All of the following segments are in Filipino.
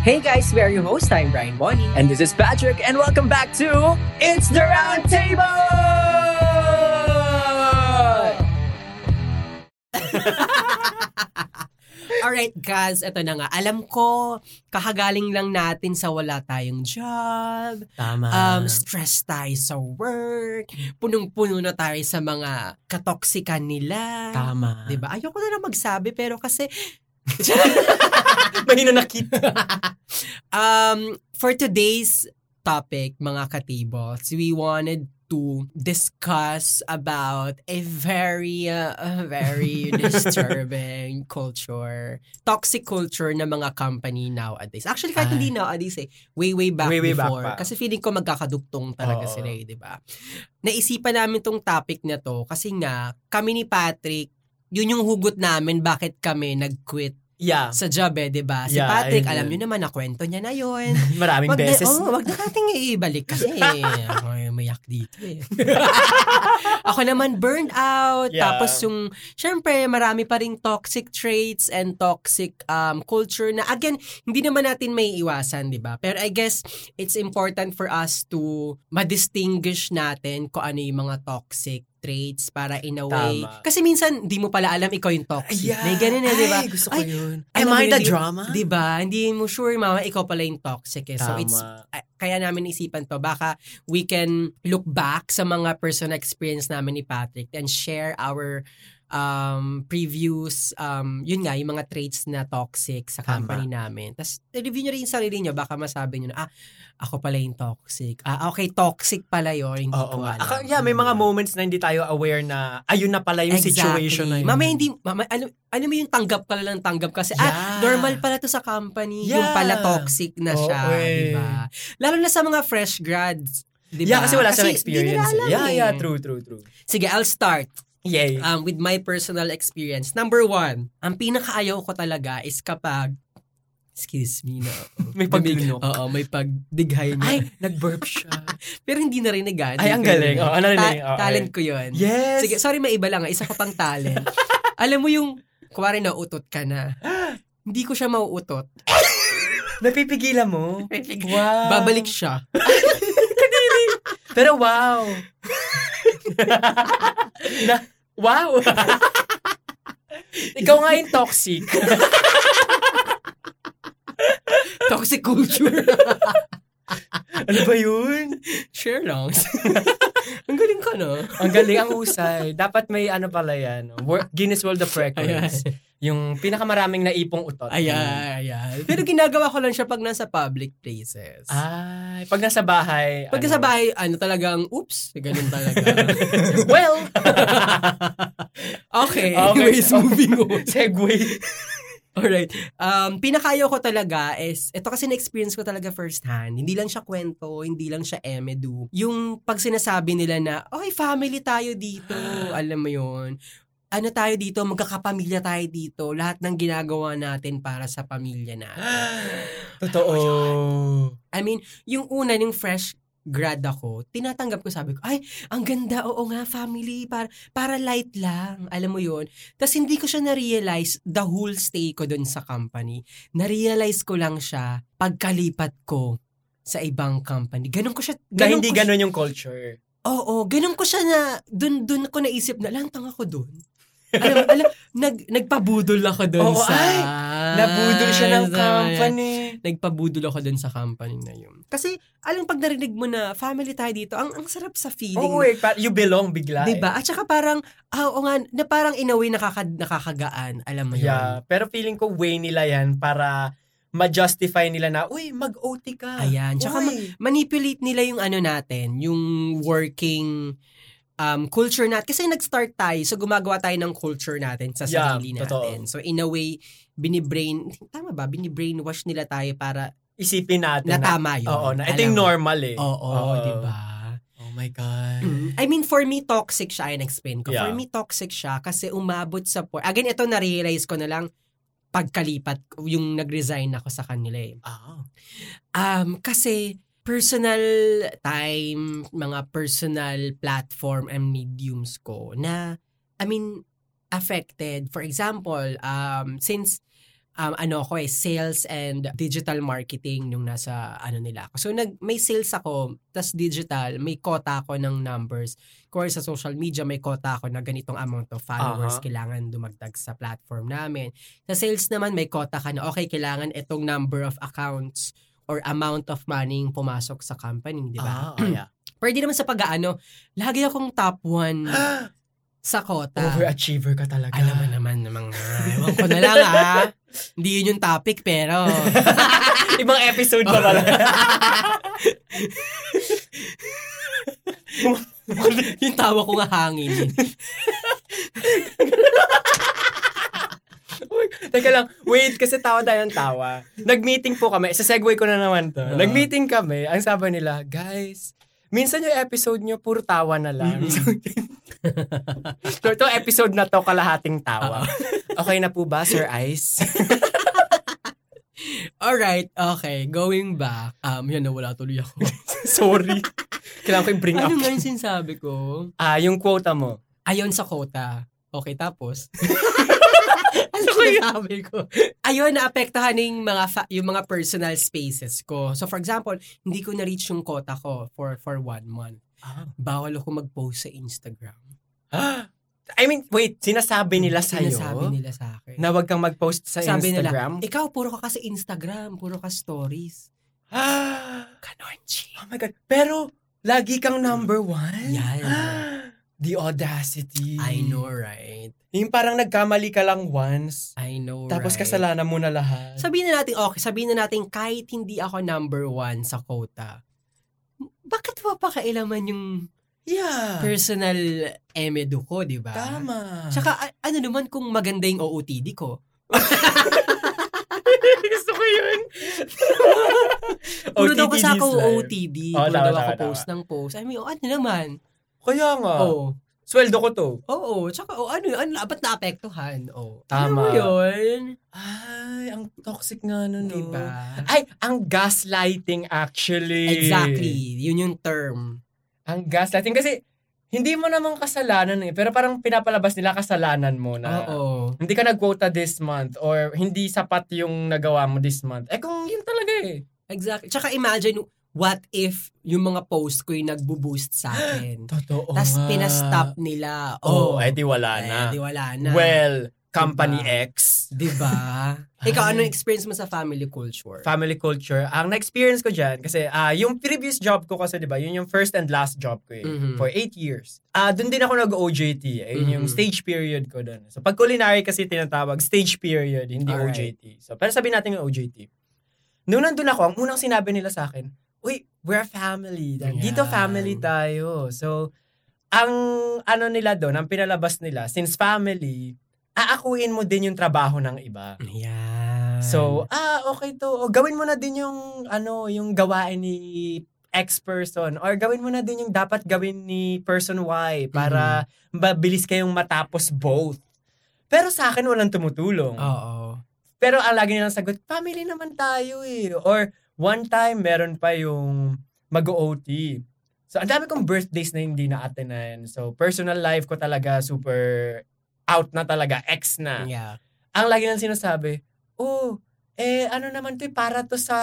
Hey guys, we are your host. I'm Brian Bonnie. And this is Patrick, and welcome back to It's the Round Table! Alright guys, eto na nga. Alam ko, kakagaling lang natin sa wala tayong job, Tama. um, stress tayo sa work, punong-puno na tayo sa mga katoksikan nila. Tama. Diba? Ayoko na lang magsabi, pero kasi, Mahina nakita. um, for today's topic, mga katibots, we wanted to discuss about a very, uh, a very disturbing culture, toxic culture na mga company nowadays. Actually, kahit Ay. hindi nowadays eh, way, way back Way, way back before. pa. Kasi feeling ko magkakadugtong talaga Oo. sila eh, di ba? Naisipan namin tong topic na to kasi nga, kami ni Patrick, yun yung hugot namin bakit kami nag-quit Yeah. sa job eh, di ba? Si Yeah, Patrick, alam yun. nyo naman, nakwento niya na yun. Maraming Wag na, beses. oh, wag na nating ibalik kasi. Ay, mayak dito eh. Ako naman burned out. Yeah. Tapos yung, syempre, marami pa ring toxic traits and toxic um, culture na, again, hindi naman natin may iwasan, di ba? Pero I guess, it's important for us to ma-distinguish natin kung ano yung mga toxic traits para in a way. Tama. Kasi minsan, di mo pala alam ikaw yung toxic. May ganun eh, di ba? Ay, gusto ko Ay, yun. Am I the di- drama? Di ba? Hindi mo sure, mama, ikaw pala yung toxic eh. So Tama. it's, ah, kaya namin isipan to, baka we can look back sa mga personal experience namin ni Patrick and share our um, previous, um, yun nga, yung mga traits na toxic sa Tama. company namin. Tapos, review nyo rin yung sarili nyo, baka masabi nyo na, ah, ako pala yung toxic. Ah, okay, toxic pala yun, hindi Oo ko alam. Aka- yeah, may mga moments na hindi tayo aware na ayun na pala yung situation na yun. Mama, hindi, mama, ano, ano mo yung tanggap ka lang tanggap kasi, ah, Yeah. normal pala to sa company. Yung Yeah. pala toxic na Oo, siya, eh. di ba? Lalo na sa mga fresh grads. Di Yeah, kasi wala silang di nila experience. alam yeah, eh. yeah, true, true, true. Sige, I'll start Yay. um, with my personal experience. Number one, ang pinakaayaw ko talaga is kapag Excuse me na. May paglunok. Oo, may pagdighay niya. Ay, nag-burp siya. Pero hindi narinig ah. Ay, ang galing. Oo, narinig. Oo, talent ay. ko yun. yes. Sige, sorry maiba lang. ah. Isa ko pang talent. Alam mo yung, kuwari nauutot ka na. Hindi ko siya mauutot. Napipigilan mo? Wow. Babalik siya. Pero wow. Na, wow. Ikaw nga yung toxic. Toxic culture. ano ba yun? Share lang. Ang galing ka, no? Ang galing, ang usay. Dapat may ano pala yan. no? Guinness World of Records. Yung pinakamaraming naipong utot. Ayan, ayan. Pero ginagawa ko lang siya pag nasa public places. Ay, pag nasa bahay. Pag ano, nasa bahay, ano talagang, oops, ganun talaga. Well, okay, Okay. anyways, moving on. segue. Alright. Um, pinakayo ko talaga is, ito kasi na-experience ko talaga first hand. Hindi lang siya kwento, hindi lang siya emedu. Yung pag sinasabi nila na, okay, family tayo dito. Alam mo yon ano tayo dito, magkakapamilya tayo dito. Lahat ng ginagawa natin para sa pamilya natin. Totoo. I mean, yung una, yung fresh grad ako, tinatanggap ko, sabi ko, ay, ang ganda, oo nga, family, para, para light lang, alam mo yun. Tapos hindi ko siya na-realize the whole stay ko dun sa company. Na-realize ko lang siya pagkalipat ko sa ibang company. Ganun ko siya, Na ganun hindi ko ganun yung culture. Oo, ganun ko siya na, dun, dun ko naisip na, lantang ako dun. Alam, alam, nag, nagpabudol ako dun Oo, sa... ay, Nabudol siya ng company. nagpabudol ako dun sa company na yun. Kasi, alam pag narinig mo na family tayo dito, ang ang sarap sa feeling. Oo, eh, you belong bigla. eh. 'Di ba? At saka parang ah, oo nga, na parang in a way nakaka, nakakagaan, alam mo 'yun. Yeah, pero feeling ko way nila yan para ma-justify nila na, uy, mag-OT ka. Ayan, tsaka Uy. Manipulate nila yung ano natin, yung working um, culture natin. Kasi nag-start tayo, so gumagawa tayo ng culture natin sa Yeah, sarili totoo. natin. So in a way, binibrain, tama ba? Binibrainwash nila tayo para Isipin natin na tama yun. Oo, na ito yung normal eh. Oo, di ba? Oh my God. Mm. I mean, for me, toxic siya. Ay, explain ko. For Yeah. me, toxic siya kasi umabot sa point. Again, ito na-realize ko na lang pagkalipat, yung nag-resign ako sa kanila eh. Ah. Um, kasi personal time, mga personal platform and mediums ko na, I mean, affected. For example, um, since um, ano ako eh, sales and digital marketing nung nasa ano nila ako. So nag may sales ako, tas digital, may quota ako ng numbers. Kung sa social media, may quota ako na ganitong amount of followers Aha. kailangan dumagdag sa platform namin. Sa sales naman, may quota ka na, okay, kailangan itong number of accounts or amount of money yung pumasok sa company, di ba? Ah, yeah. Pwede naman sa pag-ano, lagi akong top one sa quota. Overachiever ka talaga. Alam mo naman namang, ewan ko na lang ah. Hindi yun yung topic, pero... Ibang episode pa pala. yung tawa ko nga hangin. Teka lang, wait, kasi tawa tayo ng tawa. Nag-meeting po kami. Sa segue ko na naman to. Ah. Nag-meeting kami. Ang sabi nila, guys, minsan yung episode nyo, puro tawa na lang. so, ito episode na to, kalahating tawa. Okay na po ba, Sir Ice? Alright, okay. Going back. Um, yun, nawala tuloy ako. Sorry. Kailangan ko i-bring up. ano nga yung sinasabi ko? Ah, yung quota mo. Ayon sa quota. Okay, tapos? Ano sinasabi ko? Ayun, naapektuhan yung mga, fa- yung mga personal spaces ko. So, for example, hindi ko na-reach yung quota ko for, for one month. Bawal ako mag-post sa Instagram. I mean, wait, sinasabi nila sa'yo Sinasabi nila sa akin. na wag kang mag-post sa Sabi Instagram? nila, ikaw, puro ka kasi Instagram, puro ka stories. Ganon, Chi. Oh my God. Pero, lagi kang number one? Yan. The audacity. I know, right? Yung parang nagkamali ka lang once, I know, tapos right? kasalanan mo na lahat. Sabihin na natin, okay, sabihin na natin kahit hindi ako number one sa quota, bakit pa pakailaman yung yeah. personal emedo ko, di ba? Tama. Tsaka, a- ano naman kung maganda yung OOTD ko? Gusto ko yun. Puro daw kasi ako. OOTD. Oh, Puro daw ako post ng post. I mean, oh, ano naman? Kaya nga. Oo. Sweldo ko to. Oo. Tsaka, oh, ano, ano, ba't naapektuhan? Oh. Tama. Ano yun? Ay, ang toxic nga nun, no? Diba? Ay, ang gaslighting actually. Exactly. Yun yung term. Ang gaslighting kasi hindi mo namang kasalanan eh, pero parang pinapalabas nila kasalanan mo na Oo. hindi ka nag-quota this month or hindi sapat yung nagawa mo this month. Eh kung yun talaga eh. Exactly. Tsaka imagine, what if yung mga post ko yung nagbo-boost sa akin? Totoo Tapos pinastop nila. Oh, Oh, eh di wala eh, na. di wala na. Well, Company Diba? X. Diba? Ikaw, Ay. ano experience mo sa family culture? Family culture. Ang na-experience ko dyan, kasi ah yung previous job ko kasi, di ba, yun yung first and last job ko eh, Mhm. for eight years. Ah doon din ako nag-OJT. Eh, yun yung Mhm. stage period ko doon. So, pag culinary kasi tinatawag, stage period, hindi Alright. OJT. So, pero sabihin natin yung OJT. Noong nandun ako, ang unang sinabi nila sa akin, Uy, we're family. Dito Ayan. family tayo. So, ang ano nila doon, ang pinalabas nila, since family, aakuin mo din yung trabaho ng iba. Yan. So, ah, okay to. O, gawin mo na din yung, ano, yung gawain ni X person or gawin mo na din yung dapat gawin ni person Y para mabilis kayong matapos both. Pero sa akin, walang tumutulong. Oo. Pero ang lagi nilang sagot, family naman tayo eh. Or one time, meron pa yung mag-OT. So, ang dami kong birthdays na hindi na-attenan. So, personal life ko talaga super out na talaga. X na Yeah. ang lagi nang sinasabi, oh, eh, ano naman to, eh, para to sa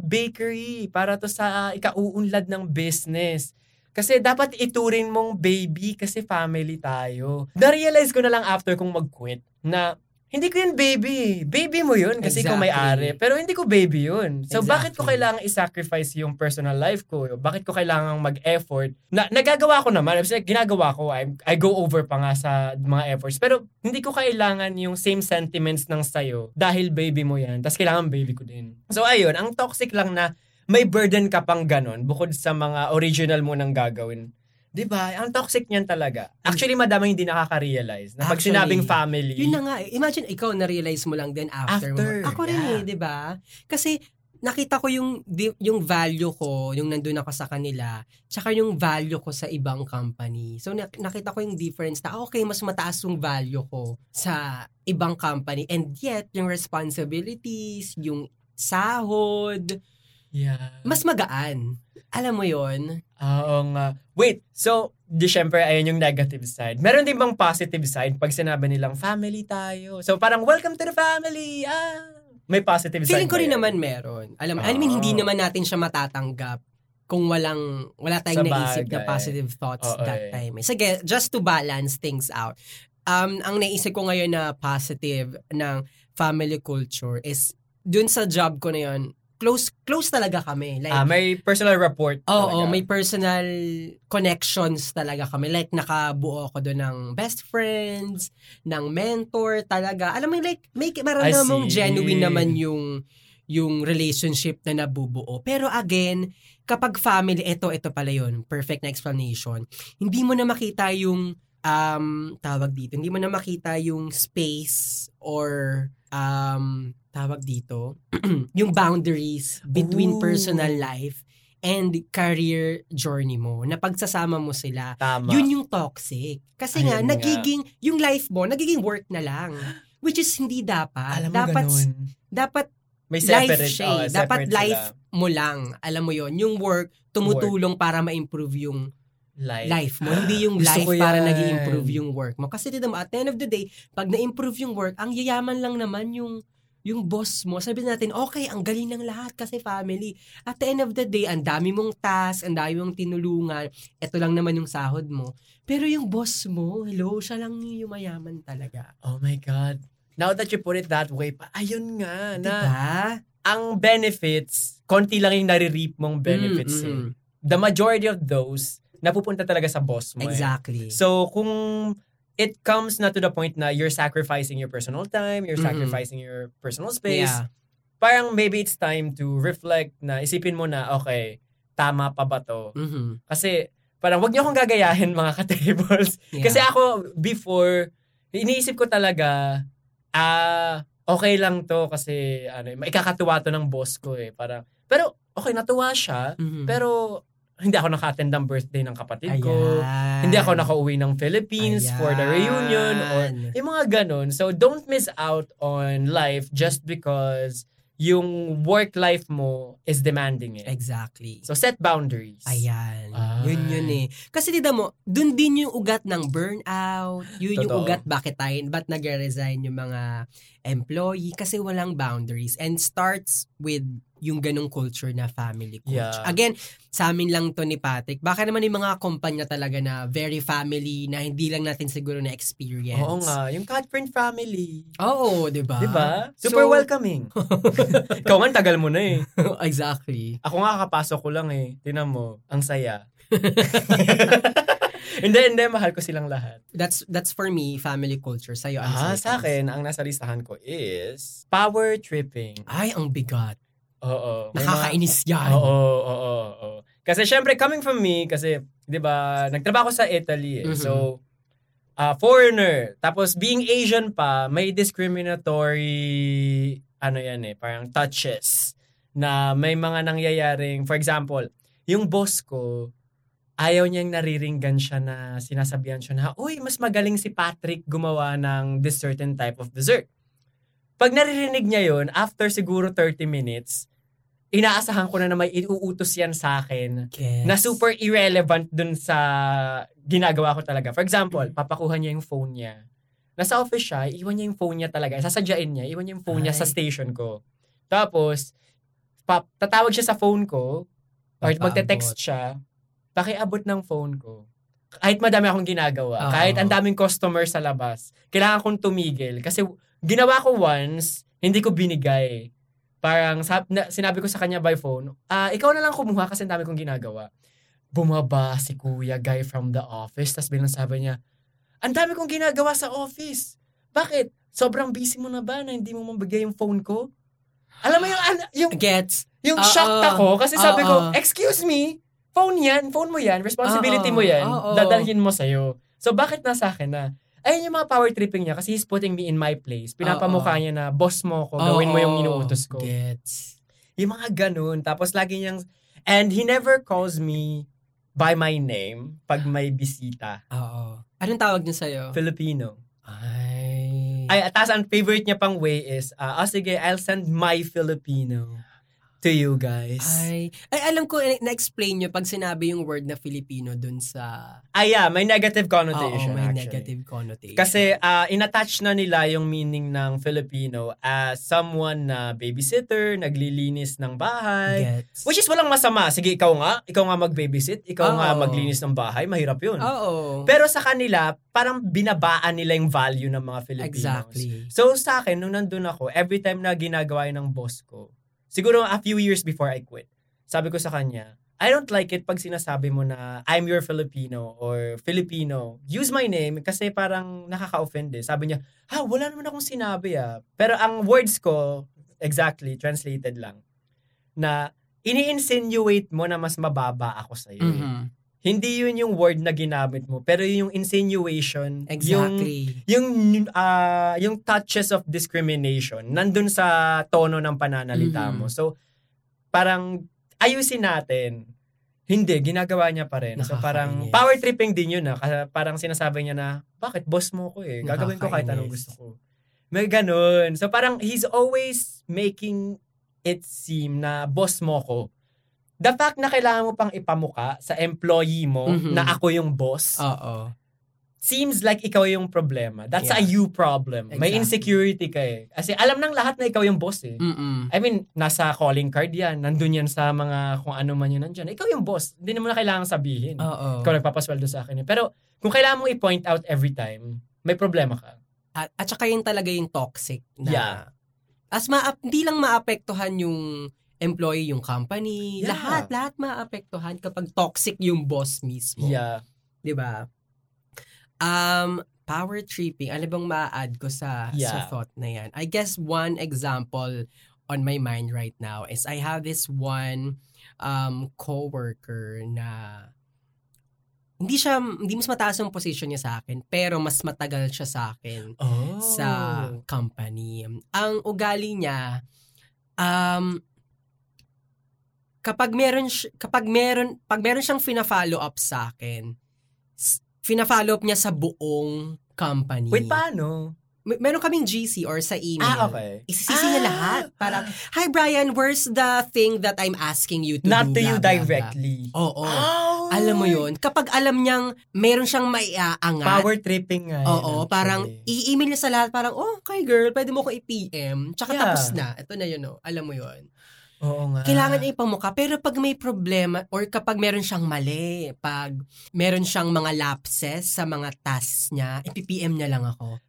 bakery, para to sa ikauunlad ng business. Kasi dapat ituring mong baby kasi family tayo. Na-realize ko na lang after kong mag-quit na hindi ko yun baby. Baby mo yun kasi Exactly. may-ari. Pero hindi ko baby yun. So bakit ko Exactly. kailangang i-sacrifice yung personal life ko? Bakit ko kailangang mag-effort? Na, nagagawa ko naman. Kasi ginagawa ko. I, I go over pa nga sa mga efforts. Pero hindi ko kailangan yung same sentiments ng sayo dahil baby mo yan. Tapos kailangan baby ko din. So ayun, ang toxic lang na may burden ka pang ganon bukod sa mga original mo nang gagawin. 'Di ba? Ang toxic niyan talaga. Actually, madaming hindi nakaka-realize na pag Actually, sinabing family, Yun na nga. eh. Imagine, ikaw na-realize mo lang din after, After, mo. Ako rin yeah. eh, di ba? Kasi, nakita ko yung yung value ko yung nandun ako sa kanila tsaka yung value ko sa ibang company. So na- nakita ko yung difference na okay mas mataas yung value ko sa ibang company and yet yung responsibilities, yung sahod, yeah. mas magaan. Alam mo yon Oo nga. Wait, so, di syempre, ayun yung negative side. Meron din bang positive side pag sinabi nilang family tayo? So, parang, welcome to the family! Ah! may positive side Feeling ko rin naman meron. Alam, I mean, Ah. hindi naman natin siya matatanggap kung walang, wala tayong naisip na positive thoughts Oo, that eh. time. eh. Sige, just to balance things out. Um, ang naisip ko ngayon na positive ng family culture is dun sa job ko na yun, close close talaga kami. Like, Ah, may personal report. Oo, talaga. may personal connections talaga kami. Like, nakabuo ako doon ng best friends, ng mentor talaga. Alam mo, like, may maramdaman I mong genuine naman yung yung relationship na nabubuo. Pero again, kapag family, ito, ito pala yun. Perfect na explanation. Hindi mo na makita yung um, tawag dito, hindi mo na makita yung space or um, tawag dito, yung boundaries between Ooh. personal life and career journey mo, na pagsasama mo sila, Tama. yun yung toxic. Kasi nga, Ayun nga. nagiging, yung life mo, nagiging work na lang. Which is hindi dapat. Alam mo dapat, ganun. dapat May life separate. siya oh, eh. Dapat separate life sila. mo lang. Alam mo yon Yung work, tumutulong para ma-improve yung life. life mo. Hindi yung Gusto life para nag improve yung work mo. Kasi mo, at the end of the day, pag na-improve yung work, ang yayaman lang naman yung yung boss mo, sabi natin, okay, ang galing ng lahat kasi family. At the end of the day, ang dami mong task, ang dami mong tinulungan, ito lang naman yung sahod mo. Pero yung boss mo, hello, siya lang yung mayaman talaga. Oh my God. Now that you put it that way, pa, ayun nga, na Diba? ang benefits, konti lang yung nare-reap mong benefits Mm, eh. mm. The majority of those, napupunta talaga sa boss mo eh. Exactly. So, kung it comes na to the point na you're sacrificing your personal time, you're Mhm. sacrificing your personal space, yeah. parang maybe it's time to reflect na isipin mo na, okay, tama pa ba to? Mhm. Kasi, parang wag niyo akong gagayahin mga ka-tables. Yeah. Kasi ako, before, iniisip ko talaga, ah, okay lang to kasi, ano, ikakatuwa to ng boss ko eh. Parang, pero, okay, natuwa siya, Mhm. pero, hindi ako naka-attend ng birthday ng kapatid ko. Ayan. Hindi ako nakauwi ng Philippines for the reunion or Ayan. yung mga ganun. So, don't miss out on life just because yung work life mo is demanding it. Exactly. So, set boundaries. Ayan. Ay. Yun yun eh. Kasi tita mo, dun din yung ugat ng burnout. Yun yung Totoo. ugat bakit tayo, ba't nag-resign yung mga employee. Kasi walang boundaries. And starts with yung ganong culture na family culture. Yeah. Again, sa amin lang to ni Patrick. Baka naman yung mga kumpanya talaga na very family na hindi lang natin siguro na-experience. Oo nga, yung cat friend family. Oo, di ba? Di ba? Super So- welcoming. Ikaw nga, tagal mo na eh. exactly. Ako nga, kakapasok ko lang eh. Tinan mo, ang saya. hindi, hindi, mahal ko silang lahat. That's that's for me, family culture. Sa'yo, ano Ah, sa akin, ang nasa listahan ko is power tripping. Ay, ang bigat. Oo. mga- Nakakainis yan. Oo, oo, oo. Kasi syempre, coming from me, kasi, di ba, nagtrabaho sa Italy eh. Mhm. So, ah, foreigner. Tapos, being Asian pa, may discriminatory, ano yan eh, parang touches na may mga nangyayaring, for example, yung boss ko, ayaw niyang nariringgan siya na sinasabihan siya na, uy, mas magaling si Patrick gumawa ng this certain type of dessert. Pag naririnig niya yon after siguro 30 minutes, inaasahan ko na na may iuutos yan sa akin Yes. na super irrelevant dun sa ginagawa ko talaga. For example, papakuha niya yung phone niya. Nasa office siya, iwan niya yung phone niya talaga. Sasadyain niya, iwan niya yung phone niya sa Ay. station ko. Tapos, pa- tatawag siya sa phone ko, or magte-text siya, pakiabot ng phone ko. Kahit madami akong ginagawa, Oo. kahit ang daming customer sa labas, kailangan kong tumigil. Kasi ginawa ko once, hindi ko binigay. Parang sab- na, sinabi ko sa kanya by phone, ah ikaw na lang kumuha kasi ang dami kong ginagawa. Bumaba si kuya guy from the office, tapos bilang sabi niya, ang dami kong ginagawa sa office. Bakit? Sobrang busy mo na ba na hindi mo mabigay yung phone ko? Alam mo yung, yung, Gets. yung Oo. shocked ako kasi sabi ko, Oo. excuse me, phone yan, phone mo yan, responsibility Oo. mo yan, Oo. dadalhin mo sa'yo. So bakit nasa akin na? Ayun yung mga power tripping niya kasi he's putting me in my place. Pinapamukha niya na, boss mo ko, gawin mo yung inuutos ko. Gets. Yung mga ganun. Tapos lagi niyang, and he never calls me by my name pag may bisita. Oo. Anong tawag niya sa'yo? Filipino. Ay. Ay, tapos ang favorite niya pang way is, ah, oh, sige, I'll send my Filipino. To you guys. Ay, ay, alam ko, eh, na-explain nyo pag sinabi yung word na Filipino dun sa... Ah, yeah, may negative Oo, connotation may actually. negative connotation. Kasi ah, inattach na nila yung meaning ng Filipino as someone na babysitter, naglilinis ng bahay. Gets. Which is walang masama. Sige, ikaw nga. Ikaw nga mag-babysit. Ikaw nga Oo. maglinis ng bahay. Mahirap yun. Oo. Pero sa kanila, parang binabaan nila yung value ng mga Filipinos. Exactly. So sa akin, nung nandun ako, every time na ginagawa ng boss ko, siguro a few years before I quit, sabi ko sa kanya, I don't like it pag sinasabi mo na I'm your Filipino or Filipino. Use my name kasi parang nakaka-offend eh. Sabi niya, ha, wala naman akong sinabi ah. Pero ang words ko, exactly, translated lang, na ini-insinuate mo na mas mababa ako sa'yo. eh. Hindi yun yung word na ginamit mo, pero yung insinuation, yung Exactly. yung ah yung touches of discrimination nandun sa tono ng pananalita Mhm. mo. So parang ayusin natin. Hindi, ginagawa niya pa rin. So parang power tripping din yun. Ah. Kasi parang sinasabi niya na, bakit boss mo ko eh. Gagawin ko kahit anong gusto ko. May ganun. So parang he's always making it seem na boss mo ko. The fact na kailangan mo pang ipamuka sa employee mo Mhm. na ako yung boss, Oo. seems like ikaw yung problema. That's a Yeah. you problem. May Exactly. insecurity ka eh. Kasi alam ng lahat na ikaw yung boss eh. Mm-mm. I mean, nasa calling card yan. Nandun yan sa mga kung ano man yun nandyan. Ikaw yung boss. Hindi mo na kailangan sabihin. Oo. Ikaw nagpapasweldo sa akin eh. Pero kung kailangan mo i-point out every time, may problema ka. At, at saka yun talaga yung toxic na Yeah. as ma hindi lang maapektuhan yung employee, yung company, Yeah. lahat, lahat maapektuhan kapag toxic yung boss mismo. Yeah. 'Di ba? Um, power tripping, ano bang ma-add ko sa, sa Yeah. thought na yan? I guess one example on my mind right now is I have this one um, coworker na hindi siya, hindi mas mataas yung position niya sa akin, pero mas matagal siya sa akin Oh. sa company. Ang ugali niya, um, kapag meron, kapag meron, pag meron siyang fina-follow up sa akin, fina-follow up niya sa buong company. Wait, paano? Mer- meron kaming GC or sa email. Ah, okay. Isisisi niya Ah. lahat. Parang, Hi Brian, where's the thing that I'm asking you to Not do? to you Blah, blah, blah." directly. Oo. Oh. Alam mo yun, kapag alam niyang meron siyang maiaangat, Power tripping nga. yun, Oo, parang actually. i-email niya sa lahat, parang, oh, okay girl, pwede mo ko i-PM. Tsaka Yeah. tapos na. Ito na yun, oh. alam mo yun. Oo nga. Kailangan niya ipamukha. Pero pag may problema, or kapag meron siyang mali, pag meron siyang mga lapses sa mga tasks niya, i-PM niya lang ako.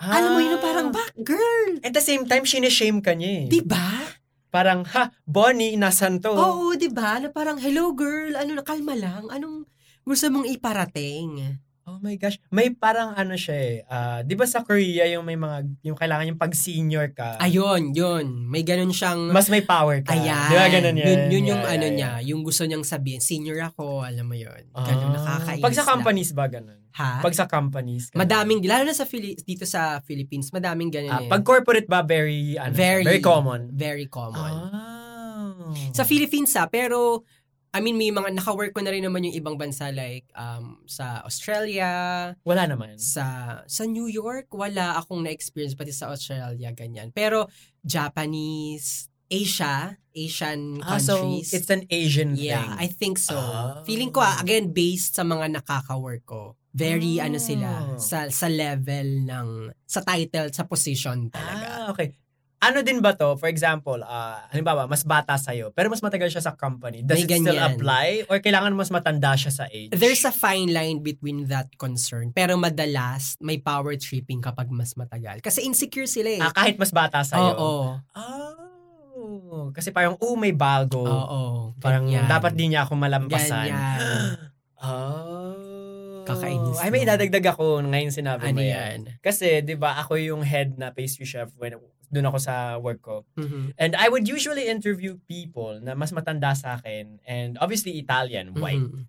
Alam mo yun, Ah. parang, back girl! At the same time, sinishame ka niya eh. Di ba? Parang, ha, Bonnie, nasan to? Oo, di ba? Na parang, hello girl, ano na, kalma lang. Anong gusto mong iparating? Oh my gosh. May parang ano siya eh. ah, di ba sa Korea yung may mga, yung kailangan yung pag senior ka. Ayun, yun. May ganun siyang... Mas may power ka. Ayan. Di ba ganun yan? Yun, yun yung Yeah, ano yeah, niya, yung gusto niyang sabihin. Senior ako, alam mo yun. Ah. Ganun, nakakainis Pag sa lang. companies ba ganun? Ha? Pag sa companies. ganun. madaming, lalo na sa Phili- dito sa Philippines, madaming ganun Ah, eh. pag corporate ba, very, ano, Very. very, common? Very common. Ah. Sa Philippines ha, pero I mean, may mga, naka-work ko na rin naman yung ibang bansa like um, sa Australia, Wala naman. sa sa New York, wala akong na-experience pati sa Australia, ganyan. Pero Japanese, Asia, Asian Ah, so, countries. it's an Asian Yeah, thing. I think so. Ah. Feeling ko, ah, again, based sa mga nakaka-work ko. Very, Ah. ano sila, sa, sa level ng, sa title, sa position talaga. Ah, okay. Ano din ba to? For example, ah halimbawa, mas bata sa'yo, pero mas matagal siya sa company. Does May it still ganyan. apply? Or kailangan mas matanda siya sa age? There's a fine line between that concern. Pero madalas, may power tripping kapag mas matagal. Kasi insecure sila eh. Ah, kahit mas bata sa'yo? Oo. Oh. Kasi parang, oh, may bago. Oo. Parang ganyan. dapat di niya ako malampasan. Ganyan. Oh. Kakainis Ay, may idadagdag ako ngayon sinabi Ano mo yan? yan. Kasi, di ba, ako yung head na pastry chef when doon ako sa work ko. Mhm. And I would usually interview people na mas matanda sa akin and obviously Italian, white. Mhm.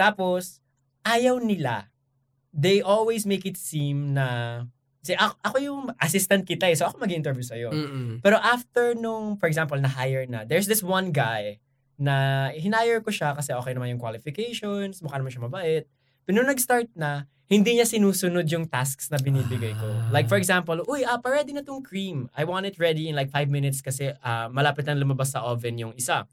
Tapos, ayaw nila. They always make it seem na kasi ako, ako yung assistant kita eh, so ako mag-interview sa'yo. Mhm. Pero after nung, for example, na-hire na, there's this one guy na hinire ko siya kasi okay naman yung qualifications, mukha naman siya mabait. Pero nung nag-start na, hindi niya sinusunod yung tasks na binibigay ko. Ah. Like for example, uy, ah, pa-ready na tong cream. I want it ready in like 5 minutes kasi ah, malapit na lumabas sa oven yung isa.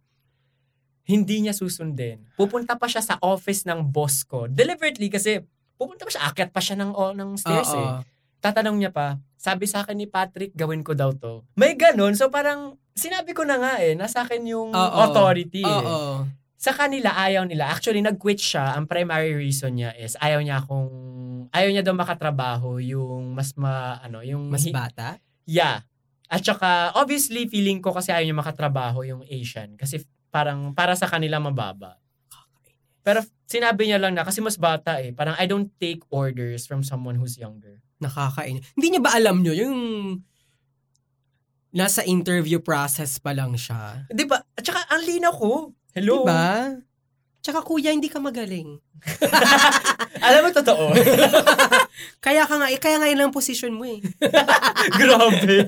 Hindi niya susundin. Pupunta pa siya sa office ng boss ko. Deliberately kasi pupunta pa siya, akyat pa siya ng, oh, ng stairs eh. Oo. Tatanong niya pa, sabi sa akin ni Patrick, gawin ko daw to. May ganun. So parang, sinabi ko na nga eh, nasa akin yung Oo. authority eh. Oo. Sa kanila, ayaw nila. Actually, nag-quit siya. Ang primary reason niya is ayaw niya kung ayaw niya daw makatrabaho yung mas ma, ano, yung Mas bata? Yeah. At saka, obviously, feeling ko kasi ayaw niya makatrabaho yung Asian. Kasi parang, para sa kanila mababa. Pero sinabi niya lang na, kasi mas bata eh. Parang, I don't take orders from someone who's younger. Nakakain. Hindi niya ba alam nyo yung nasa interview process pa lang siya? Di ba? At saka, ang linaw ko. Hello? Diba? Tsaka kuya, hindi ka magaling. Alam mo, totoo. Kaya ka nga, eh, kaya nga yun lang position mo eh. Grabe.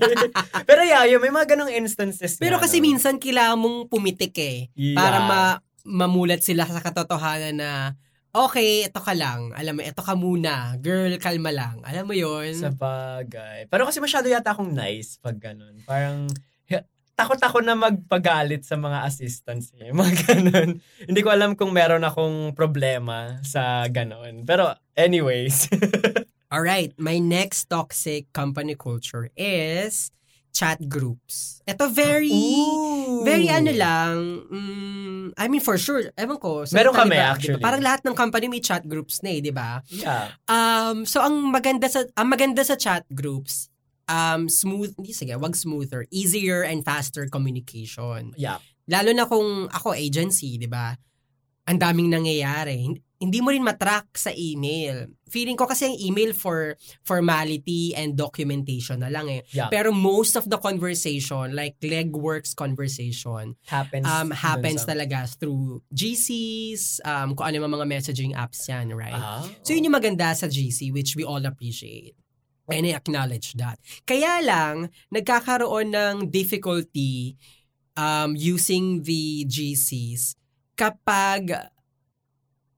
Pero yeah, yun, may mga ganong instances Pero nga, kasi no? minsan kailangan mong pumitik eh. Yeah. Para ma- mamulat sila sa katotohanan na okay, ito ka lang. Alam mo, ito ka muna. Girl, kalma lang. Alam mo yun? Sa bagay. Pero kasi masyado yata akong nice pag ganun. Parang, takot ako na magpagalit sa mga assistants eh. Mga ganun. Hindi ko alam kung meron akong problema sa ganun. Pero anyways. Alright, my next toxic company culture is chat groups. Ito very, Ooh. very ano lang, mm, I mean for sure, ewan ko. sa Meron kami, ba, di ba? actually. Parang lahat ng company may chat groups na eh, di ba? Yeah. Um, so ang maganda sa ang maganda sa chat groups, um smooth, hindi sige, wag smoother, easier and faster communication. Yeah. Lalo na kung ako agency, 'di ba? Ang daming nangyayari. Hin- Hindi mo rin matrack sa email. Feeling ko kasi ang email for formality and documentation na lang eh. Yeah. Pero most of the conversation, like legworks conversation, happens. um, happens sa- talaga through GCs, um, kung ano yung mga messaging apps yan, right? Ah, So yun yung maganda sa GC which we all appreciate. And I acknowledge that. Kaya lang, nagkakaroon ng difficulty um, using the GCs kapag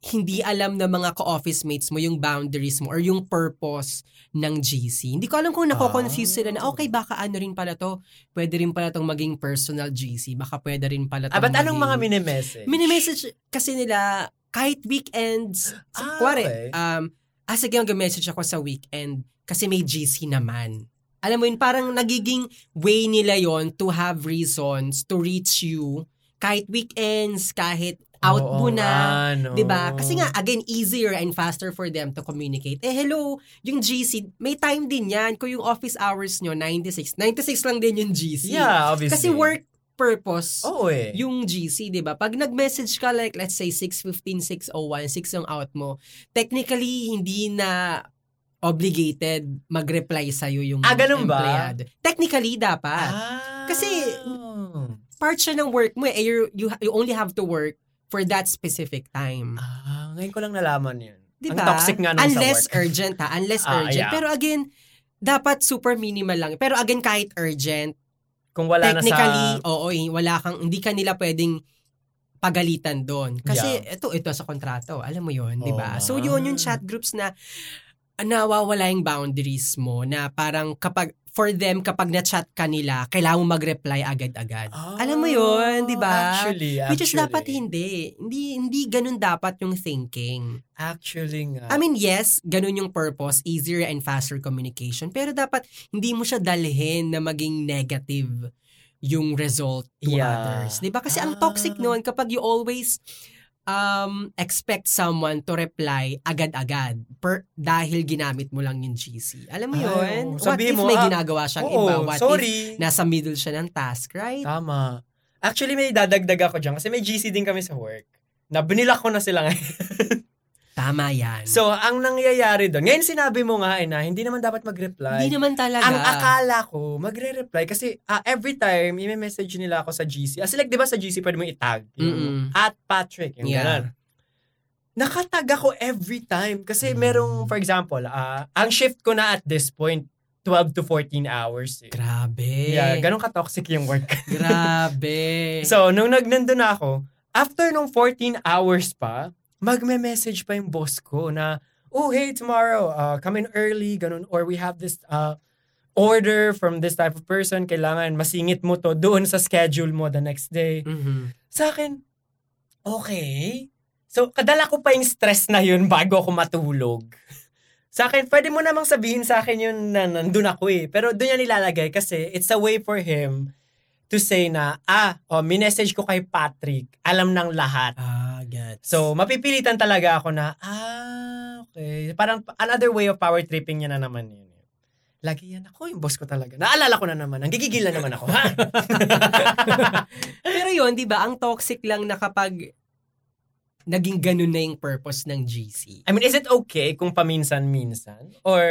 hindi alam ng mga ka-office mates mo yung boundaries mo or yung purpose ng GC. Hindi ko alam kung nako-confuse sila na Ah. okay, baka ano rin pala to, pwede rin pala tong maging personal GC, baka pwede rin pala Ah, tong ba't anong mga maging- mini-message? Mini-message kasi nila kahit weekends. Ah, kuwari, okay. um, ah, sige, mag-message ako sa weekend kasi may GC naman. Alam mo yun, parang nagiging way nila yon to have reasons to reach you kahit weekends, kahit out Oo mo na. nga, no. 'Di ba? Kasi nga again easier and faster for them to communicate. Eh hello, yung GC, may time din 'yan. Kung yung office hours nyo 96, 96 lang din yung GC. Yeah, obviously. Kasi work purpose Oo eh. yung GC, 'di ba? Pag nag-message ka like let's say 6:15, 6:01, 6 yung out mo, technically hindi na obligated mag-reply sa yung Ah, ganun ba? Technically dapat. Ah. Kasi, Part siya ng work mo eh. You, you, you only have to work for that specific time. Ah, ngayon ko lang nalaman yun. Di Ang toxic nga nung Unless sa work. urgent ha. Unless Ah, urgent. yeah. Pero again, dapat super minimal lang. Pero again, kahit urgent, Kung wala technically, na sa... oo, eh, wala kang, hindi ka nila pwedeng pagalitan doon. Kasi ito, ito sa kontrato. Alam mo yon di ba? So yun yung chat groups na nawawala yung boundaries mo na parang kapag for them kapag na-chat ka nila, kailangan mo mag-reply agad-agad. Ah, Alam mo yun, di ba? Actually, actually. Which is dapat hindi. Hindi hindi ganun dapat yung thinking. Actually nga. I mean, yes, ganun yung purpose, easier and faster communication. Pero dapat hindi mo siya dalhin na maging negative yung result to Yeah. others. 'Di ba? Kasi ang Ah. toxic noon kapag you always um expect someone to reply agad-agad per dahil ginamit mo lang yung GC. Alam mo Ay, 'yun? oo. What Sabihin if mo, may ah, ginagawa siyang Oo, iba? What if sorry. nasa middle siya ng task, right? Tama. Actually, may dadagdag ako dyan kasi may GC din kami sa work. Na binilak ko na sila ngayon. Tama 'yan. so, ang nangyayari doon, ngayon sinabi mo nga eh, na hindi naman dapat mag-reply. hindi naman talaga. Ang akala ko, magre-reply kasi ah, every time, i-message nila ako sa GC. Kasi like, di ba sa GC pwede mo itag? At Patrick, yung Yeah. ganun. Nakatag ako every time. Kasi Mm. merong, for example, ah, ang shift ko na at this point, 12 to 14 hours. Eh. Grabe. Yeah, ganun ka-toxic yung work. Grabe. so, nung nag nandun na ako, after nung 14 hours pa, magme-message pa yung boss ko na, oh, hey, tomorrow, uh, come in early, ganun, or we have this uh, order from this type of person, kailangan masingit mo to doon sa schedule mo the next day. Mhm. Sa akin, okay. So, kadala ko pa yung stress na yun bago ako matulog. Sa akin, pwede mo namang sabihin sa akin yun na nandun ako eh. Pero doon yan nilalagay kasi it's a way for him to say na, ah, oh, minessage ko kay Patrick, alam ng lahat. Ah, gets. So, mapipilitan talaga ako na, ah, okay. Parang another way of power tripping niya na naman yun. Lagi yan ako, yung boss ko talaga. Naalala ko na naman, ang gigigil na naman ako, ha? Pero yun, di ba, ang toxic lang na kapag naging ganun na yung purpose ng GC. I mean, is it okay kung paminsan-minsan? Or,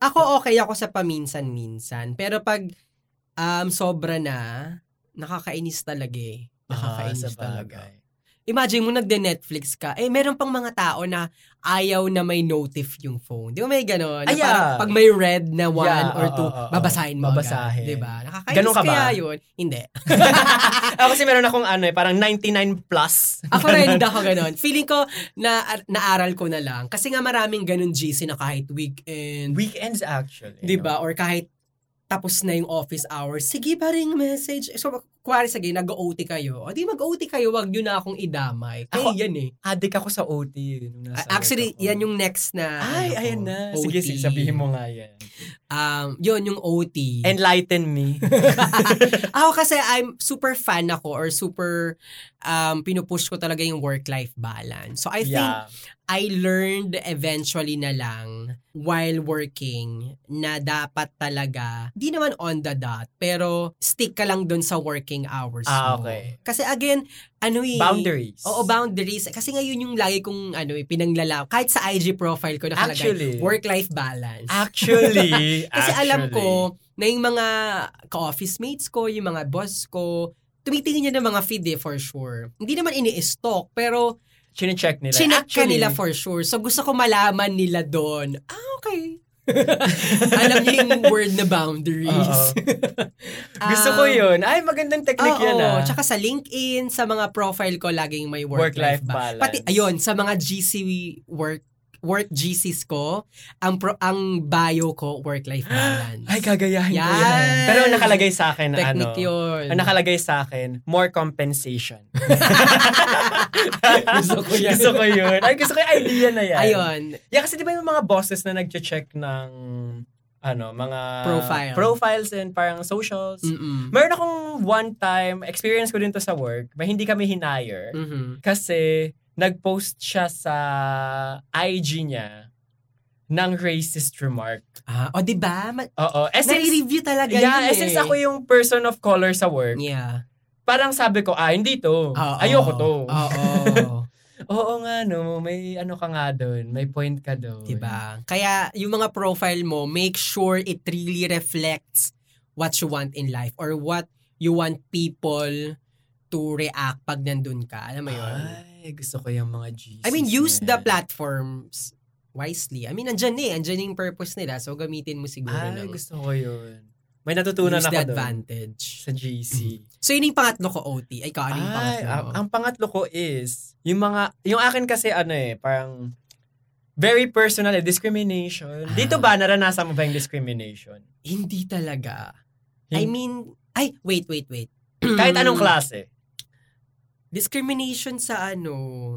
Ako okay ako sa paminsan-minsan. Pero pag um, sobra na, nakakainis talaga eh. Nakakainis Ah, talaga. bagay. Imagine mo nagde-Netflix ka, eh meron pang mga tao na ayaw na may notif yung phone. Di ba may gano'n? Ay, yeah. pag may red na one Yeah, or two, oo, oo. babasahin mo Babasahin. Di ba? Nakakainis Ganun ka ba? kaya yun. Hindi. Ako kasi meron akong ano eh, parang 99 plus. Ako rin hindi ako ganun. Feeling ko na naaral ko na lang. Kasi nga maraming ganun GC na kahit weekend, Weekends actually. di ba? Or kahit tapos na yung office hours, sige pa ring message. So, kuwari sige, nag-OT kayo. O di mag-OT kayo, wag nyo na akong idamay. Kaya Ako- yan eh. Addict ako sa OT. Nung nasa Actually, ako. yan yung next na. Ay, ano ayan na. OT. Sige, sige, sabihin mo nga yan. Um, yun, yung OT. Enlighten me. ako kasi I'm super fan ako or super um, pinupush ko talaga yung work-life balance. So I think yeah. I learned eventually na lang while working na dapat talaga, di naman on the dot, pero stick ka lang dun sa working hours Ah, mo. okay. Kasi again, ano eh. Boundaries. Oo, boundaries. Kasi ngayon yung lagi kong ano eh, pinanglala. Kahit sa IG profile ko nakalagay, Actually. work-life balance. Actually. Kasi alam actually. ko na yung mga ka-office mates ko, yung mga boss ko, tumitingin niya ng mga feed eh, for sure. Hindi naman ini-stalk, pero Chine-check nila. chinek Actually, nila for sure. So gusto ko malaman nila doon. Ah, okay. Alam niyo yung word na boundaries. Gusto ko yun. Ay, magandang technique Oo, yan ah. tsaka sa LinkedIn, sa mga profile ko, laging may work-life, Work-life balance. Pati, ayun, sa mga GC work work GCs ko, ang pro, ang bio ko, work-life balance. Ay, gagayahin ko Yan. Pero nakalagay sa akin na ano. Yun. Ang nakalagay sa akin, more compensation. Gusto ko yan. gusto ko yun. Ay, gusto ko yung idea na yan. Ayun. Yeah, kasi di ba yung mga bosses na nag-check ng ano, mga Profile. profiles and parang socials. Mm-mm. Meron akong one time, experience ko din to sa work, ba hindi kami hinire Mhm. kasi nag-post siya sa IG niya ng racist remark. Ah, o di ba? Ma- Oo. Eh, since, Nare-review talaga yeah, yun eh, since eh. ako yung person of color sa work, Yeah. parang sabi ko, ah, hindi to. Oo. Ayoko to. Oo. Oo nga, no. May ano ka nga doon. May point ka doon. diba? Kaya yung mga profile mo, make sure it really reflects what you want in life or what you want people to react pag nandun ka. Alam mo yun? Ay, gusto ko yung mga GCs. I mean, use na the platforms wisely. I mean, andyan eh. Andyan yung purpose nila. So, gamitin mo siguro Ay, ng gusto ko yun. May natutunan use ako the doon. advantage. Sa GC. So, yun yung pangatlo ko, OT. Ay, ikaw, ano yung pangatlo ang, mo? ang pangatlo ko is, yung mga, yung akin kasi ano eh, parang, very personal eh, discrimination. Dito Ah. ba, naranasan mo ba yung discrimination? Hindi talaga. I Hin- mean, ay, wait, wait, wait. Kahit anong klase. Discrimination sa ano,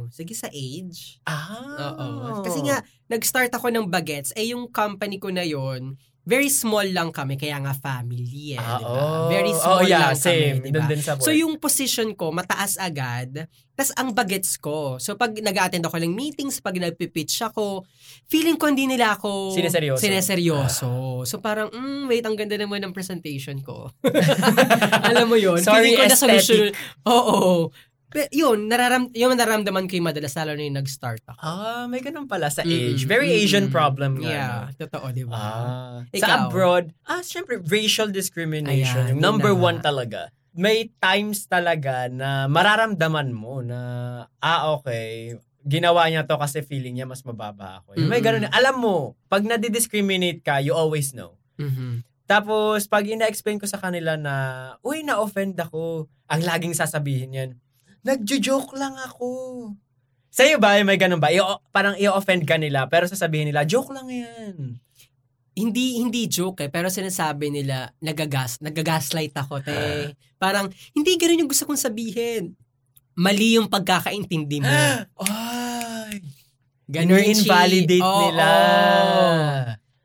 sige sa age. Ah. Oo. Kasi nga, nag-start ako ng bagets, eh yung company ko na yon very small lang kami, kaya nga family eh, Ah, di ba? oh. Very oh, small yeah, lang same. kami, di Doon ba? din sa work. So yung position ko, mataas agad, tas ang bagets ko. So pag nag-attend ako ng meetings, pag nagpipitch ako, feeling ko hindi nila ako Sineseryoso. sineseryoso. So parang, mm, wait, ang ganda naman ng presentation ko. Alam mo yun? Sorry, feeling ko na aesthetic. solution. Oo. Pero yun, nararam, yung nararamdaman ko yung madalas, lalo na yung nag-start ako. Ah, may ganun pala sa age. Very Asian mm-mm. problem nga. Yeah, no? totoo, di ba? Ah. Ikaw? Sa abroad, ah, syempre, racial discrimination. Ayan, number na one talaga. May times talaga na mararamdaman mo na, ah, okay, ginawa niya to kasi feeling niya mas mababa ako. Yung May ganun. Alam mo, pag nadi-discriminate ka, you always know. Mhm. Tapos, pag ina-explain ko sa kanila na, uy, na-offend ako, ang laging sasabihin yan, nagjo-joke lang ako. Sa'yo ba, may ganun ba? I- parang i-offend ka nila, pero sasabihin nila, joke lang yan. Hindi hindi joke eh, pero sinasabi nila nagagas, nagagaslight ako te. Parang hindi ganoon yung gusto kong sabihin. Mali yung pagkakaintindi mo. Ay! Ganun invalidate Oo, nila.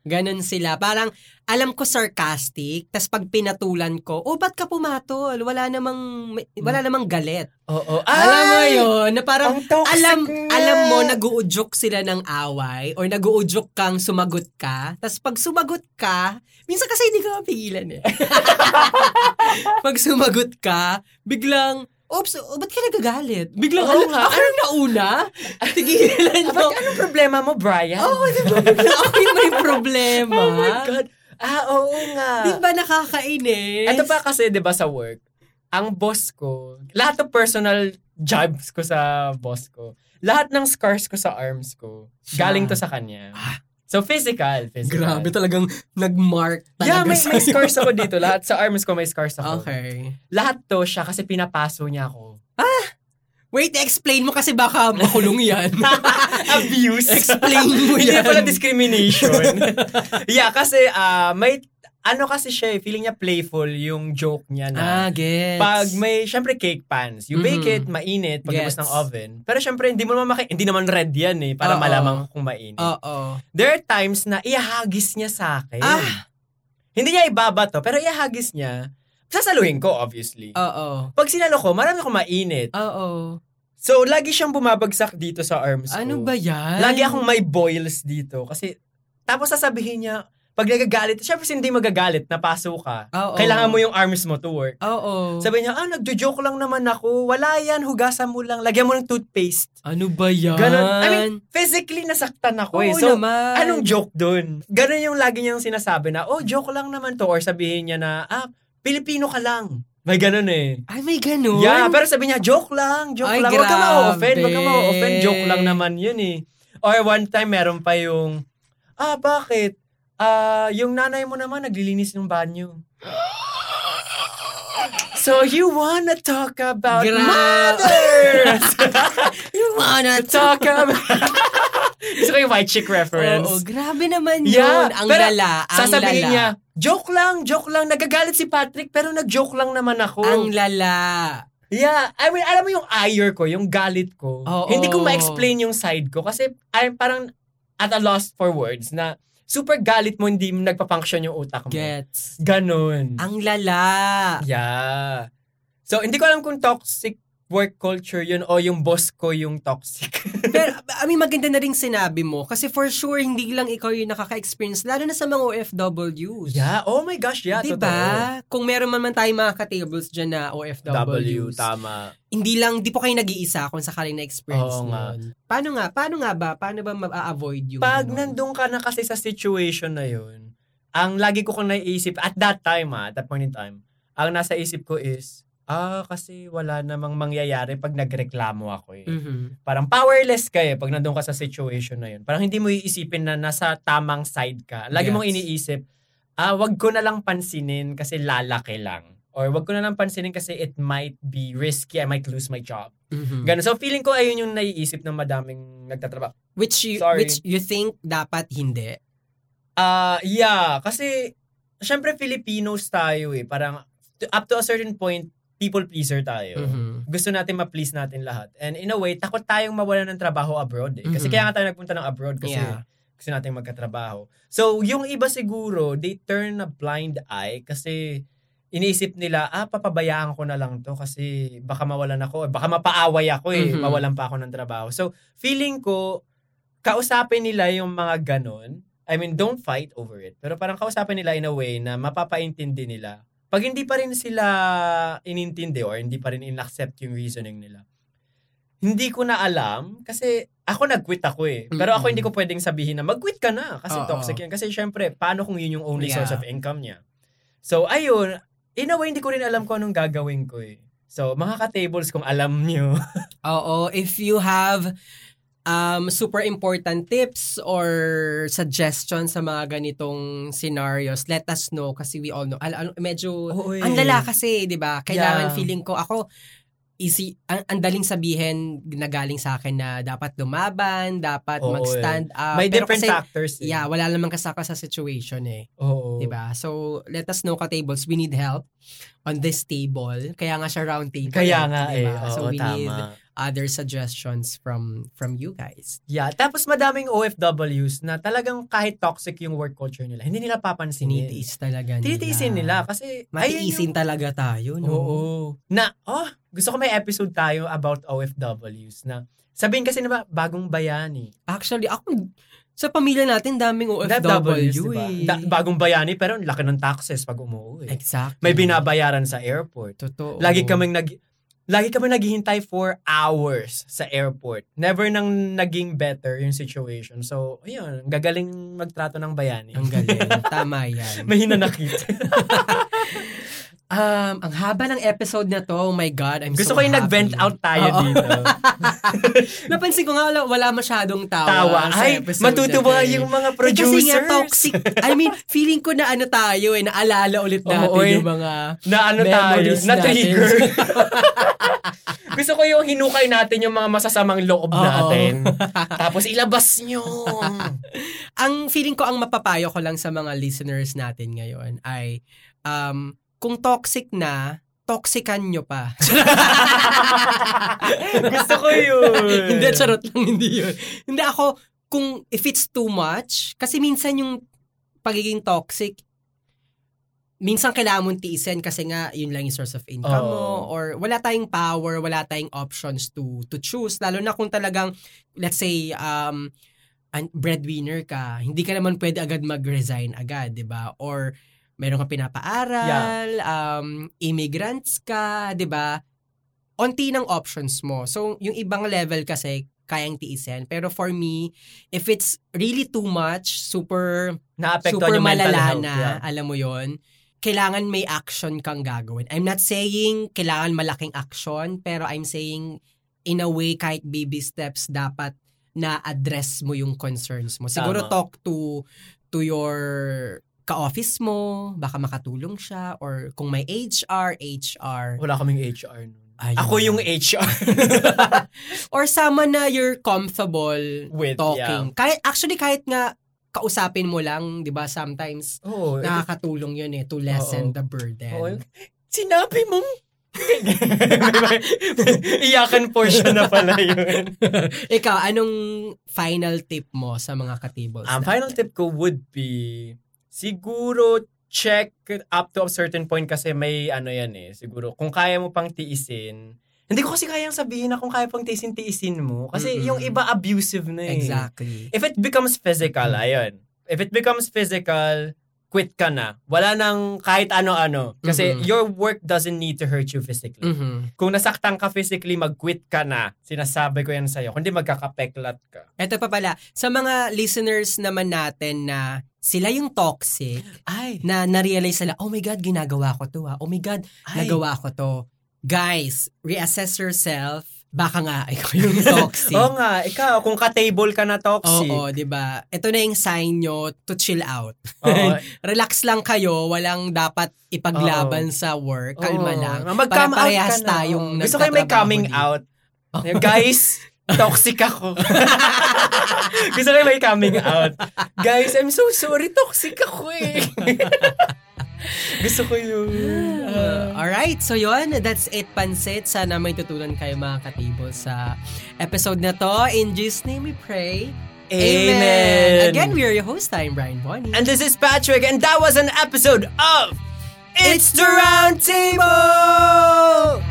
Ganon sila. Parang alam ko sarcastic, tas pag pinatulan ko, oh, ba't ka pumatol? Wala namang, wala namang galit. Oo. Alam mo yun, na parang alam nga. alam mo nag-uudyok sila ng away or nag-uudyok kang sumagot ka. Tapos pag sumagot ka, minsan kasi hindi ka mapigilan eh. pag sumagot ka, biglang Oops, oh, ba't ka nagagalit? Biglang, Oo "Ala, nga. ako yung nauna? Tigilan Ah, mo. ba't anong problema mo, Brian? Oo, oh, di ba? Biglang ako yung may problema. Oh my God. Ah, oo nga. Di ba nakakainis? Ito pa kasi, di ba, sa work, ang boss ko, lahat ng personal jobs ko sa boss ko, lahat ng scars ko sa arms ko, Siya. galing to sa kanya. So, physical. physical. Grabe talagang nag-mark talaga Yeah, may, may scars ako dito. Lahat sa arms ko may scars ako. Okay. Lahat to siya kasi pinapaso niya ako. Wait, explain mo kasi baka makulong yan. Abuse. Explain mo Hindi yan. pala discrimination. yeah, kasi ah, may, ano kasi siya eh, feeling niya playful yung joke niya na Ah, gets. pag may, syempre cake pans, you bake Mhm. it, mainit, paglabas ng oven. Pero syempre, hindi mo naman maki- hindi naman red yan eh, para Oo. malaman kung mainit. Oo. There are times na ihahagis niya sa akin. Ah! Hindi niya ibaba to, pero ihahagis niya. Sasaluhin ko, obviously. Oo. Pag sinalo ko, marami akong mainit. Oo. So, lagi siyang bumabagsak dito sa arms ko. Ano ba yan? Lagi akong may boils dito. Kasi, tapos sasabihin niya, pag nagagalit, syempre hindi magagalit, napaso ka. Oo. Kailangan mo yung arms mo to work. Oo. Sabi niya, ah, nagjo-joke lang naman ako. Wala yan, hugasan mo lang. Lagyan mo ng toothpaste. ano ba yan? Ganon. I mean, physically nasaktan ako eh. Oo So, naman. anong joke dun? Ganon yung lagi niyang sinasabi na, oh, joke lang naman to. Or sabihin niya na, ah, Pilipino ka lang. May ganon eh. Ay, may ganun? Yeah, pero sabi niya, joke lang, joke Ay, lang. Huwag ka ma-offend, huwag ka ma-offend. Joke lang naman yun eh. Or one time, meron pa yung, ah, bakit? Ah, yung nanay mo naman naglilinis ng banyo. So you wanna talk about Gra- mothers? You wanna talk about... Gusto ko yung white chick reference. Oo, grabe naman Yeah, yun. Ang pero lala, ang Sasabihin lala. niya, joke lang, joke lang. Nagagalit si Patrick, pero nag-joke lang naman ako. Ang lala. Yeah, I mean, alam mo yung ire ko, yung galit ko. Oo. Hindi ko ma-explain yung side ko kasi I'm parang at a loss for words na super galit mo, hindi nagpa-function yung utak mo. Gets. Ganon. Ang lala. Yeah. So, hindi ko alam kung toxic work culture yun o yung boss ko yung toxic. Pero, I mean, maganda na rin sinabi mo. Kasi for sure, hindi lang ikaw yung nakaka-experience. Lalo na sa mga OFWs. yeah, oh my gosh, yeah, diba? totoo. Kung meron man man tayong mga ka-tables dyan na W, OFWs. tama. hindi lang, di po kayo nag-iisa kung sakaling na-experience Oo nga. nun. Paano nga? Paano nga ba? Paano ba ma-avoid yung... Pag ano? nandun ka na kasi sa situation na yun, ang lagi ko kang naiisip, at that time ah, at that point in time, ang nasa isip ko is, ah, kasi wala namang mangyayari pag nagreklamo ako eh. Mhm. Parang powerless ka eh pag nandun ka sa situation na yun. Parang hindi mo iisipin na nasa tamang side ka. Lagi Yes. mong iniisip, ah, wag ko na lang pansinin kasi lalaki lang. Or wag ko na lang pansinin kasi it might be risky, I might lose my job. Mhm. Ganun. So feeling ko ayun yung naiisip ng madaming nagtatrabaho. Which you, Sorry. which you think dapat hindi. Ah, yeah, kasi syempre Filipinos tayo eh. Parang up to a certain point, people pleaser tayo. Mhm. Gusto natin ma-please natin lahat. And in a way, takot tayong mawalan ng trabaho abroad eh. Kasi Mhm. kaya nga tayo nagpunta ng abroad kasi Yeah. gusto natin magkatrabaho. So, yung iba siguro, they turn a blind eye kasi iniisip nila, ah, papabayaan ko na lang to kasi baka mawalan ako, baka mapaaway ako eh, Mhm. mawalan pa ako ng trabaho. So, feeling ko, kausapin nila yung mga ganon. I mean, don't fight over it. Pero parang kausapin nila in a way na mapapaintindi nila. Pag hindi pa rin sila inintindi or hindi pa rin in-accept yung reasoning nila, hindi ko na alam kasi ako nag-quit ako eh. Pero ako Mm-mm. hindi ko pwedeng sabihin na mag-quit ka na kasi Oo. toxic yan. Kasi syempre, paano kung yun yung only Yeah. source of income niya? So, ayun. In a way, hindi ko rin alam kung anong gagawin ko eh. So, mga ka-tables, kung alam nyo. Oo, if you have um, super important tips or suggestions sa mga ganitong scenarios, let us know kasi we all know. Al- al- medyo, eh. ang lala kasi, di ba? Kailangan Yeah. feeling ko, ako, easy, ang, ang daling sabihin na galing sa akin na dapat lumaban, dapat Oo, mag-stand up. May Pero different kasi, factors. eh. Yeah, wala naman kasaka sa situation eh. Oo. 'di ba? So, let us know ka-tables, we need help on this table. Kaya nga siya round table. Kaya nga eh. diba? Oo, so, we need tama. Other suggestions from from you guys. Yeah, tapos madaming OFWs na talagang kahit toxic yung work culture nila, hindi nila papansinin. Tinitiis talaga nila. Tinitiisin nila kasi Matiisin ayun talaga tayo, yung, no? Oo. Na, oh, gusto ko may episode tayo about OFWs na sabihin kasi na ba, bagong bayani. Actually, ako, sa pamilya natin, daming OFW OFWs, diba? eh. Da- bagong bayani pero ang laki ng taxes pag umuwi. exactly. May binabayaran sa airport. Totoo. Lagi kaming nag Lagi kami naghihintay for hours sa airport. Never nang naging better yung situation. So, ayun, gagaling magtrato ng bayani. Ang galing. Tama yan. May hinanakit. Um, ang haba ng episode na to. Oh my God, I'm Gusto so ko yung happy. nag-vent out tayo Oo. dito. Napansin ko nga, wala, wala masyadong tawa. Tawa. sa Ay, episode matutuwa na to eh. yung mga Eh, producers. Kasi nga toxic. I mean, feeling ko na ano tayo eh, naalala ulit natin Oo, eh. yung mga na ano tayo, memories na natin. trigger. Gusto ko yung hinukay natin yung mga masasamang loob Oo. natin. Tapos ilabas nyo. ang feeling ko ang mapapayo ko lang sa mga listeners natin ngayon ay um, kung toxic na, toxican nyo pa. Gusto ko yun. hindi, charot lang, hindi yun. Hindi ako, kung if it's too much, kasi minsan yung pagiging toxic, minsan kailangan mong tiisin kasi nga yun lang yung source of income mo Oo. or wala tayong power, wala tayong options to to choose lalo na kung talagang let's say um breadwinner ka, hindi ka naman pwede agad mag-resign agad, 'di ba? Or meron kang pinapaaral, um immigrants ka, 'di ba? Onti ng options mo. So, yung ibang level kasi kayang tiisin. Pero for me, if it's really too much, super super malala na, Yeah. alam mo yon kailangan may action kang gagawin. I'm not saying kailangan malaking action, pero I'm saying in a way kahit baby steps dapat na address mo yung concerns mo. Siguro Tama. talk to to your ka-office mo, baka makatulong siya or kung may HR, HR. Wala kaming HR nun. Ayun. Ako yung HR. or someone na you're comfortable With, talking. Kahit actually kahit nga kausapin mo lang, 'di ba? Sometimes Oo. nakakatulong 'yun eh to lessen Oo. the burden. Oo. Sinabi mong Iyakan portion na pala yun. Ikaw, anong final tip mo sa mga ka-tables? Ang natin? final tip ko would be, siguro check up to a certain point kasi may ano yan eh. Siguro, kung kaya mo pang tiisin, hindi ko kasi kayang sabihin na kung kaya pang tiisin, tiisin mo. Kasi Mm-mm. yung iba abusive na eh. Exactly. If it becomes physical, Mm. ayun. If it becomes physical, quit ka na. Wala nang kahit ano-ano. Kasi Mhm. your work doesn't need to hurt you physically. Mhm. Kung nasaktan ka physically, mag-quit ka na. Sinasabi ko yan sa'yo. Kundi magkakapeklat ka. Ito pa pala, sa mga listeners naman natin na sila yung toxic, Ay, na na-realize sila, oh my God, ginagawa ko to ha. Oh my God, ay. nagawa ko to. Guys, reassess yourself. Baka nga, ikaw yung toxic. Oo nga, ikaw, kung ka-table ka na toxic. Oo, di ba? Ito na yung sign nyo to chill out. Oo. Relax lang kayo, walang dapat ipaglaban sa work. Kalma Oo. lang. Mag-come out ka na. tayong Oo. Gusto yung may coming dito. out. Guys, toxic ako. Gusto ko may coming out. Guys, I'm so sorry, toxic ako eh. Gusto ko yun. Uh, alright, so yun, that's it Pansit. Sana may tutunan kayo mga katibol sa episode na to. In Jesus' name we pray. Amen. Again, we are your host. I'm Brian Bonnie. And this is Patrick, and that was an episode of It's the Round Table!